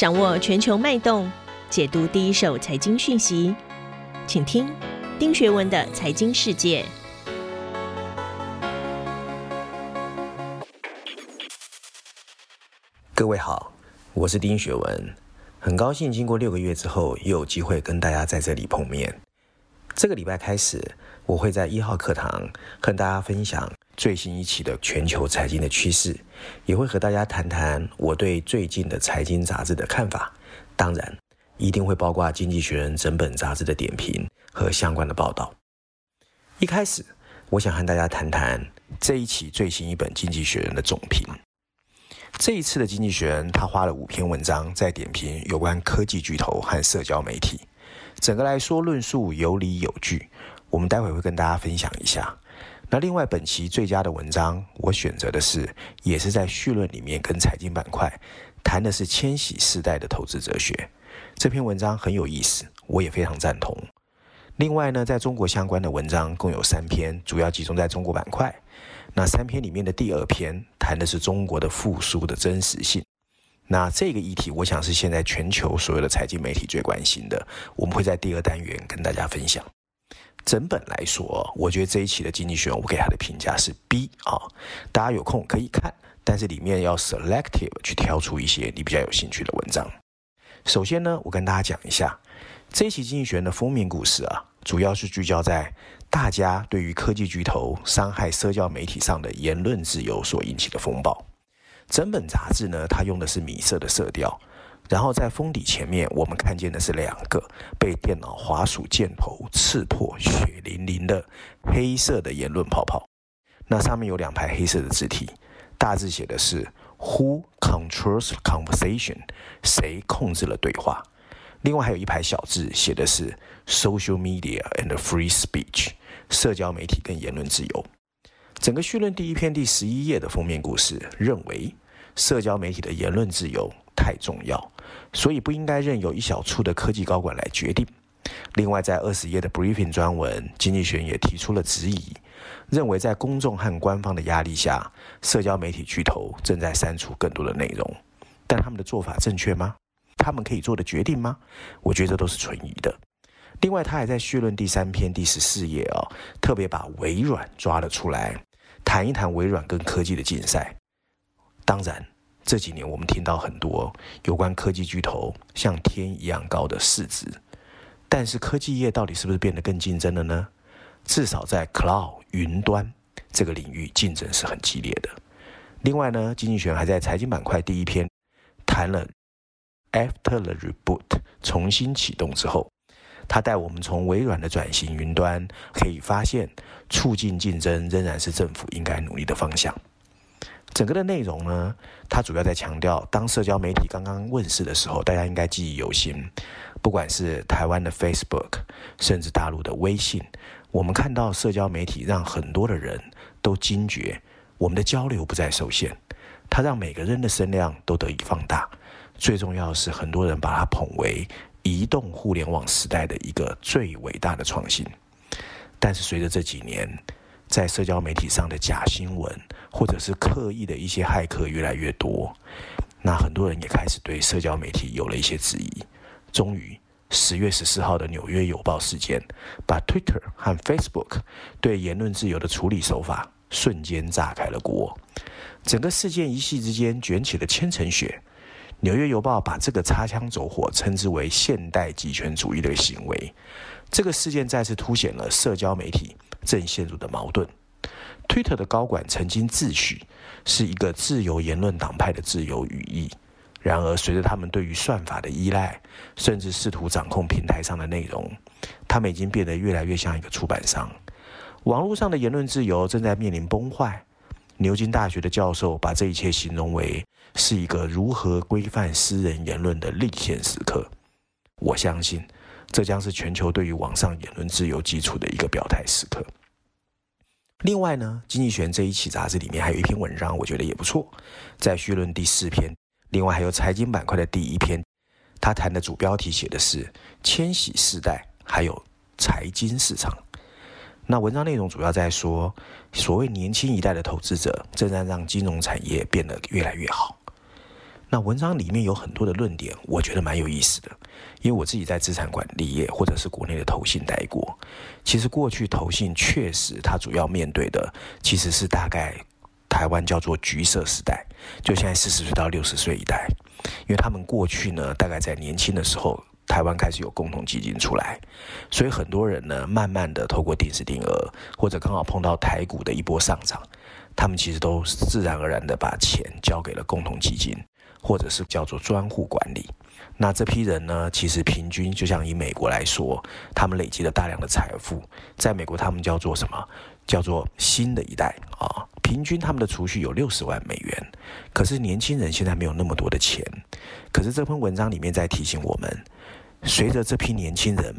掌握全球脉动，解读第一手财经讯息，请听丁学文的财经世界。各位好，我是丁学文，很高兴经过六个月之后，又有机会跟大家在这里碰面。这个礼拜开始，我会在一号课堂和大家分享最新一期的全球财经的趋势，也会和大家谈谈我对最近的财经杂志的看法。当然，一定会包括《经济学人》整本杂志的点评和相关的报道。一开始，我想和大家谈谈这一期最新一本《经济学人》的总评。这一次的《经济学人》他花了五篇文章在点评有关科技巨头和社交媒体。整个来说，论述有理有据，我们待会会跟大家分享一下。那另外，本期最佳的文章，我选择的是，也是在绪论里面跟财经板块谈的是千禧世代的投资哲学。这篇文章很有意思，我也非常赞同。另外呢，在中国相关的文章共有三篇，主要集中在中国板块。那三篇里面的第二篇谈的是中国的复苏的真实性。那这个议题，我想是现在全球所有的财经媒体最关心的。我们会在第二单元跟大家分享。整本来说，我觉得这一期的《经济学人》，我给他的评价是 B 啊。大家有空可以看，但是里面要 selective 去挑出一些你比较有兴趣的文章。首先呢，我跟大家讲一下这一期《经济学人》的封面故事啊，主要是聚焦在大家对于科技巨头伤害社交媒体上的言论自由所引起的风暴。整本杂志呢，它用的是米色的色调，然后在封底前面，我们看见的是两个被电脑滑鼠箭头刺破、血淋淋的黑色的言论泡泡。那上面有两排黑色的字体，大字写的是 “Who controls conversation？” 谁控制了对话？另外还有一排小字写的是 “Social media and free speech”，社交媒体跟言论自由。整个绪论第一篇第十一页的封面故事认为，社交媒体的言论自由太重要，所以不应该任由一小撮的科技高管来决定。另外，在二十页的 briefing 专文，经济学也提出了质疑，认为在公众和官方的压力下，社交媒体巨头正在删除更多的内容。但他们的做法正确吗？他们可以做的决定吗？我觉得都是存疑的。另外，他还在序论第三篇第十四页、哦，特别把微软抓了出来。谈一谈微软跟科技的竞赛。当然，这几年我们听到很多有关科技巨头像天一样高的市值，但是科技业到底是不是变得更竞争了呢？至少在 cloud 云端这个领域，竞争是很激烈的。另外呢，经济学还在财经板块第一篇谈了 After the reboot 重新启动之后。他带我们从微软的转型云端，可以发现，促进竞争仍然是政府应该努力的方向。整个的内容呢，它主要在强调，当社交媒体刚刚问世的时候，大家应该记忆犹新。不管是台湾的 Facebook，甚至大陆的微信，我们看到社交媒体让很多的人都惊觉，我们的交流不再受限，它让每个人的声量都得以放大。最重要的是，很多人把它捧为。移动互联网时代的一个最伟大的创新，但是随着这几年在社交媒体上的假新闻，或者是刻意的一些骇客越来越多，那很多人也开始对社交媒体有了一些质疑。终于，十月十四号的纽约邮报事件，把 Twitter 和 Facebook 对言论自由的处理手法瞬间炸开了锅，整个事件一夕之间卷起了千层雪。纽约邮报把这个擦枪走火称之为现代极权主义的行为。这个事件再次凸显了社交媒体正陷入的矛盾。Twitter 的高管曾经自诩是一个自由言论党派的自由语义，然而随着他们对于算法的依赖，甚至试图掌控平台上的内容，他们已经变得越来越像一个出版商。网络上的言论自由正在面临崩坏。牛津大学的教授把这一切形容为是一个如何规范私人言论的历险时刻。我相信，这将是全球对于网上言论自由基础的一个表态时刻。另外呢，《经济学》这一期杂志里面还有一篇文章，我觉得也不错，在绪论第四篇。另外还有财经板块的第一篇，他谈的主标题写的是“千禧世代”，还有财经市场。那文章内容主要在说，所谓年轻一代的投资者正在让金融产业变得越来越好。那文章里面有很多的论点，我觉得蛮有意思的，因为我自己在资产管理业或者是国内的投信待过。其实过去投信确实它主要面对的其实是大概台湾叫做橘色时代，就现在四十岁到六十岁一代，因为他们过去呢大概在年轻的时候，台湾开始有共同基金出来，所以很多人呢慢慢的透过定时定额，或者刚好碰到台股的一波上涨，他们其实都自然而然的把钱交给了共同基金。或者是叫做专户管理，那这批人呢，其实平均就像以美国来说，他们累积了大量的财富，在美国他们叫做什么？叫做新的一代啊，平均他们的储蓄有六十万美元。可是年轻人现在没有那么多的钱。可是这篇文章里面在提醒我们，随着这批年轻人，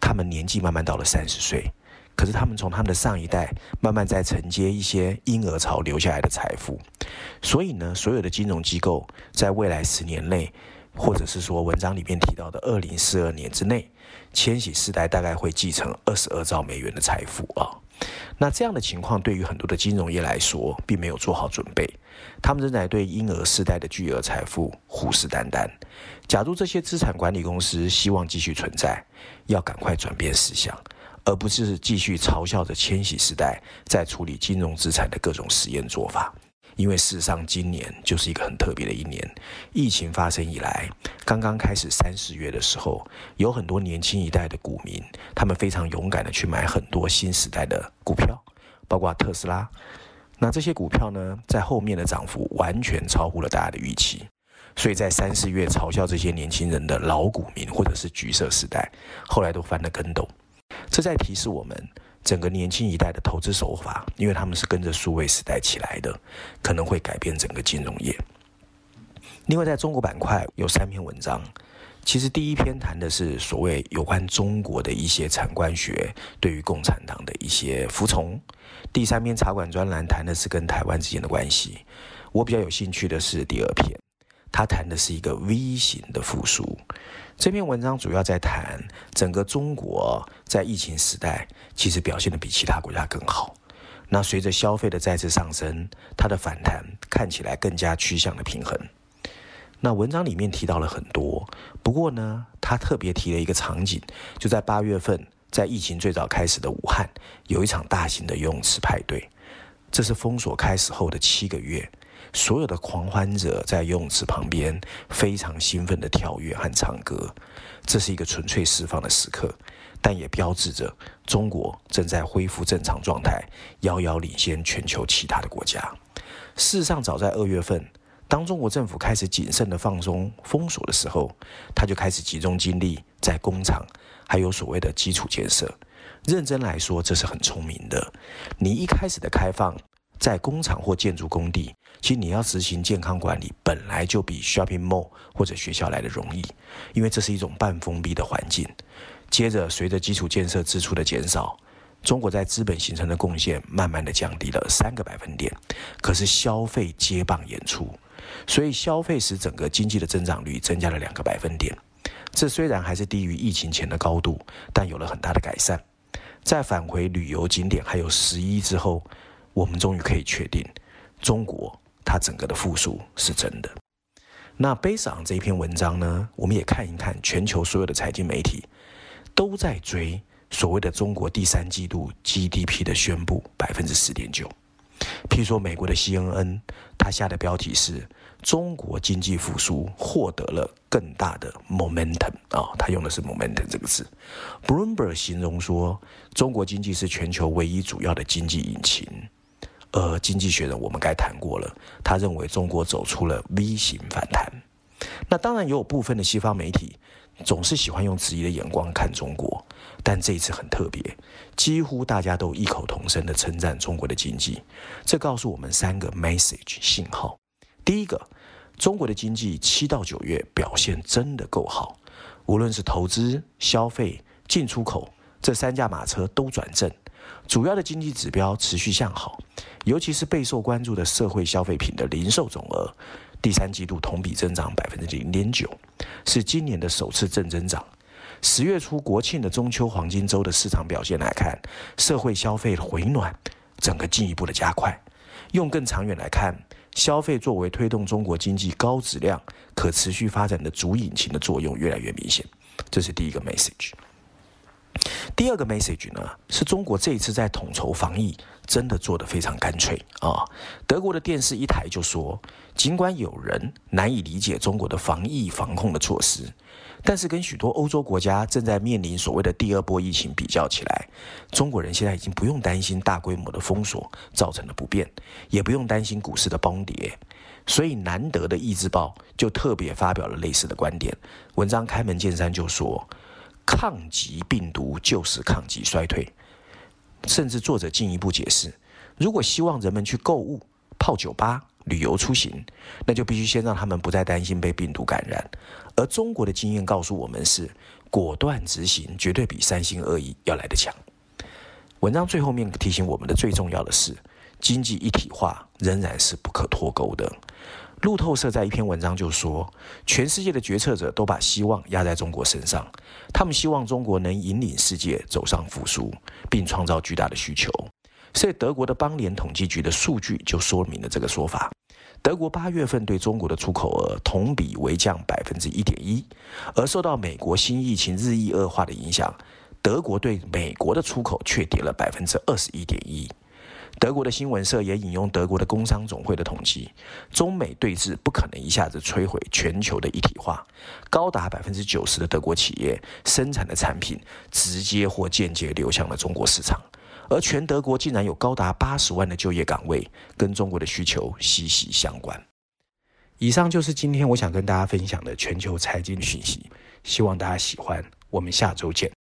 他们年纪慢慢到了三十岁。可是他们从他们的上一代慢慢在承接一些婴儿潮留下来的财富，所以呢，所有的金融机构在未来十年内，或者是说文章里面提到的二零四二年之内，千禧世代大概会继承二十二兆美元的财富啊。那这样的情况对于很多的金融业来说，并没有做好准备，他们正在对婴儿世代的巨额财富虎视眈眈。假如这些资产管理公司希望继续存在，要赶快转变思想。而不是继续嘲笑着千禧世代在处理金融资产的各种实验做法，因为事实上今年就是一个很特别的一年。疫情发生以来，刚刚开始三四月的时候，有很多年轻一代的股民，他们非常勇敢的去买很多新时代的股票，包括特斯拉。那这些股票呢，在后面的涨幅完全超乎了大家的预期，所以在三四月嘲笑这些年轻人的老股民或者是橘色时代，后来都翻了跟斗。这在提示我们，整个年轻一代的投资手法，因为他们是跟着数位时代起来的，可能会改变整个金融业。另外，在中国板块有三篇文章，其实第一篇谈的是所谓有关中国的一些产官学对于共产党的一些服从；第三篇茶馆专栏谈的是跟台湾之间的关系。我比较有兴趣的是第二篇。他谈的是一个 V 型的复苏。这篇文章主要在谈整个中国在疫情时代其实表现的比其他国家更好。那随着消费的再次上升，它的反弹看起来更加趋向了平衡。那文章里面提到了很多，不过呢，他特别提了一个场景，就在八月份，在疫情最早开始的武汉，有一场大型的游泳池派对。这是封锁开始后的七个月。所有的狂欢者在游泳池旁边非常兴奋地跳跃和唱歌，这是一个纯粹释放的时刻，但也标志着中国正在恢复正常状态，遥遥领先全球其他的国家。事实上，早在二月份，当中国政府开始谨慎地放松封锁的时候，他就开始集中精力在工厂，还有所谓的基础建设。认真来说，这是很聪明的。你一开始的开放。在工厂或建筑工地，其实你要执行健康管理，本来就比 shopping mall 或者学校来的容易，因为这是一种半封闭的环境。接着，随着基础建设支出的减少，中国在资本形成的贡献慢慢的降低了三个百分点，可是消费接棒演出，所以消费使整个经济的增长率增加了两个百分点。这虽然还是低于疫情前的高度，但有了很大的改善。在返回旅游景点还有十一之后。我们终于可以确定，中国它整个的复苏是真的。那悲伤这一篇文章呢，我们也看一看全球所有的财经媒体都在追所谓的中国第三季度 GDP 的宣布百分之十点九。譬如说美国的 CNN，它下的标题是“中国经济复苏获得了更大的 momentum” 啊、哦，它用的是 momentum 这个字。Bloomberg 形容说，中国经济是全球唯一主要的经济引擎。而经济学人我们该谈过了，他认为中国走出了 V 型反弹。那当然也有部分的西方媒体总是喜欢用质疑的眼光看中国，但这一次很特别，几乎大家都异口同声地称赞中国的经济。这告诉我们三个 message 信号：第一个，中国的经济七到九月表现真的够好，无论是投资、消费、进出口这三驾马车都转正。主要的经济指标持续向好，尤其是备受关注的社会消费品的零售总额，第三季度同比增长百分之零点九，是今年的首次正增长。十月初国庆的中秋黄金周的市场表现来看，社会消费回暖，整个进一步的加快。用更长远来看，消费作为推动中国经济高质量、可持续发展的主引擎的作用越来越明显。这是第一个 message。第二个 message 呢，是中国这一次在统筹防疫真的做得非常干脆啊！德国的电视一台就说，尽管有人难以理解中国的防疫防控的措施，但是跟许多欧洲国家正在面临所谓的第二波疫情比较起来，中国人现在已经不用担心大规模的封锁造成的不便，也不用担心股市的崩跌。所以，难得的《意志报》就特别发表了类似的观点，文章开门见山就说。抗击病毒就是抗击衰退，甚至作者进一步解释：如果希望人们去购物、泡酒吧、旅游出行，那就必须先让他们不再担心被病毒感染。而中国的经验告诉我们是，果断执行绝对比三心二意要来得强。文章最后面提醒我们的最重要的是，经济一体化仍然是不可脱钩的。路透社在一篇文章就说，全世界的决策者都把希望压在中国身上，他们希望中国能引领世界走上复苏，并创造巨大的需求。所以，德国的邦联统计局的数据就说明了这个说法。德国八月份对中国的出口额同比微降百分之一点一，而受到美国新疫情日益恶化的影响，德国对美国的出口却跌了百分之二十一点一。德国的新闻社也引用德国的工商总会的统计，中美对峙不可能一下子摧毁全球的一体化。高达百分之九十的德国企业生产的产品直接或间接流向了中国市场，而全德国竟然有高达八十万的就业岗位跟中国的需求息息相关。以上就是今天我想跟大家分享的全球财经讯息，希望大家喜欢。我们下周见。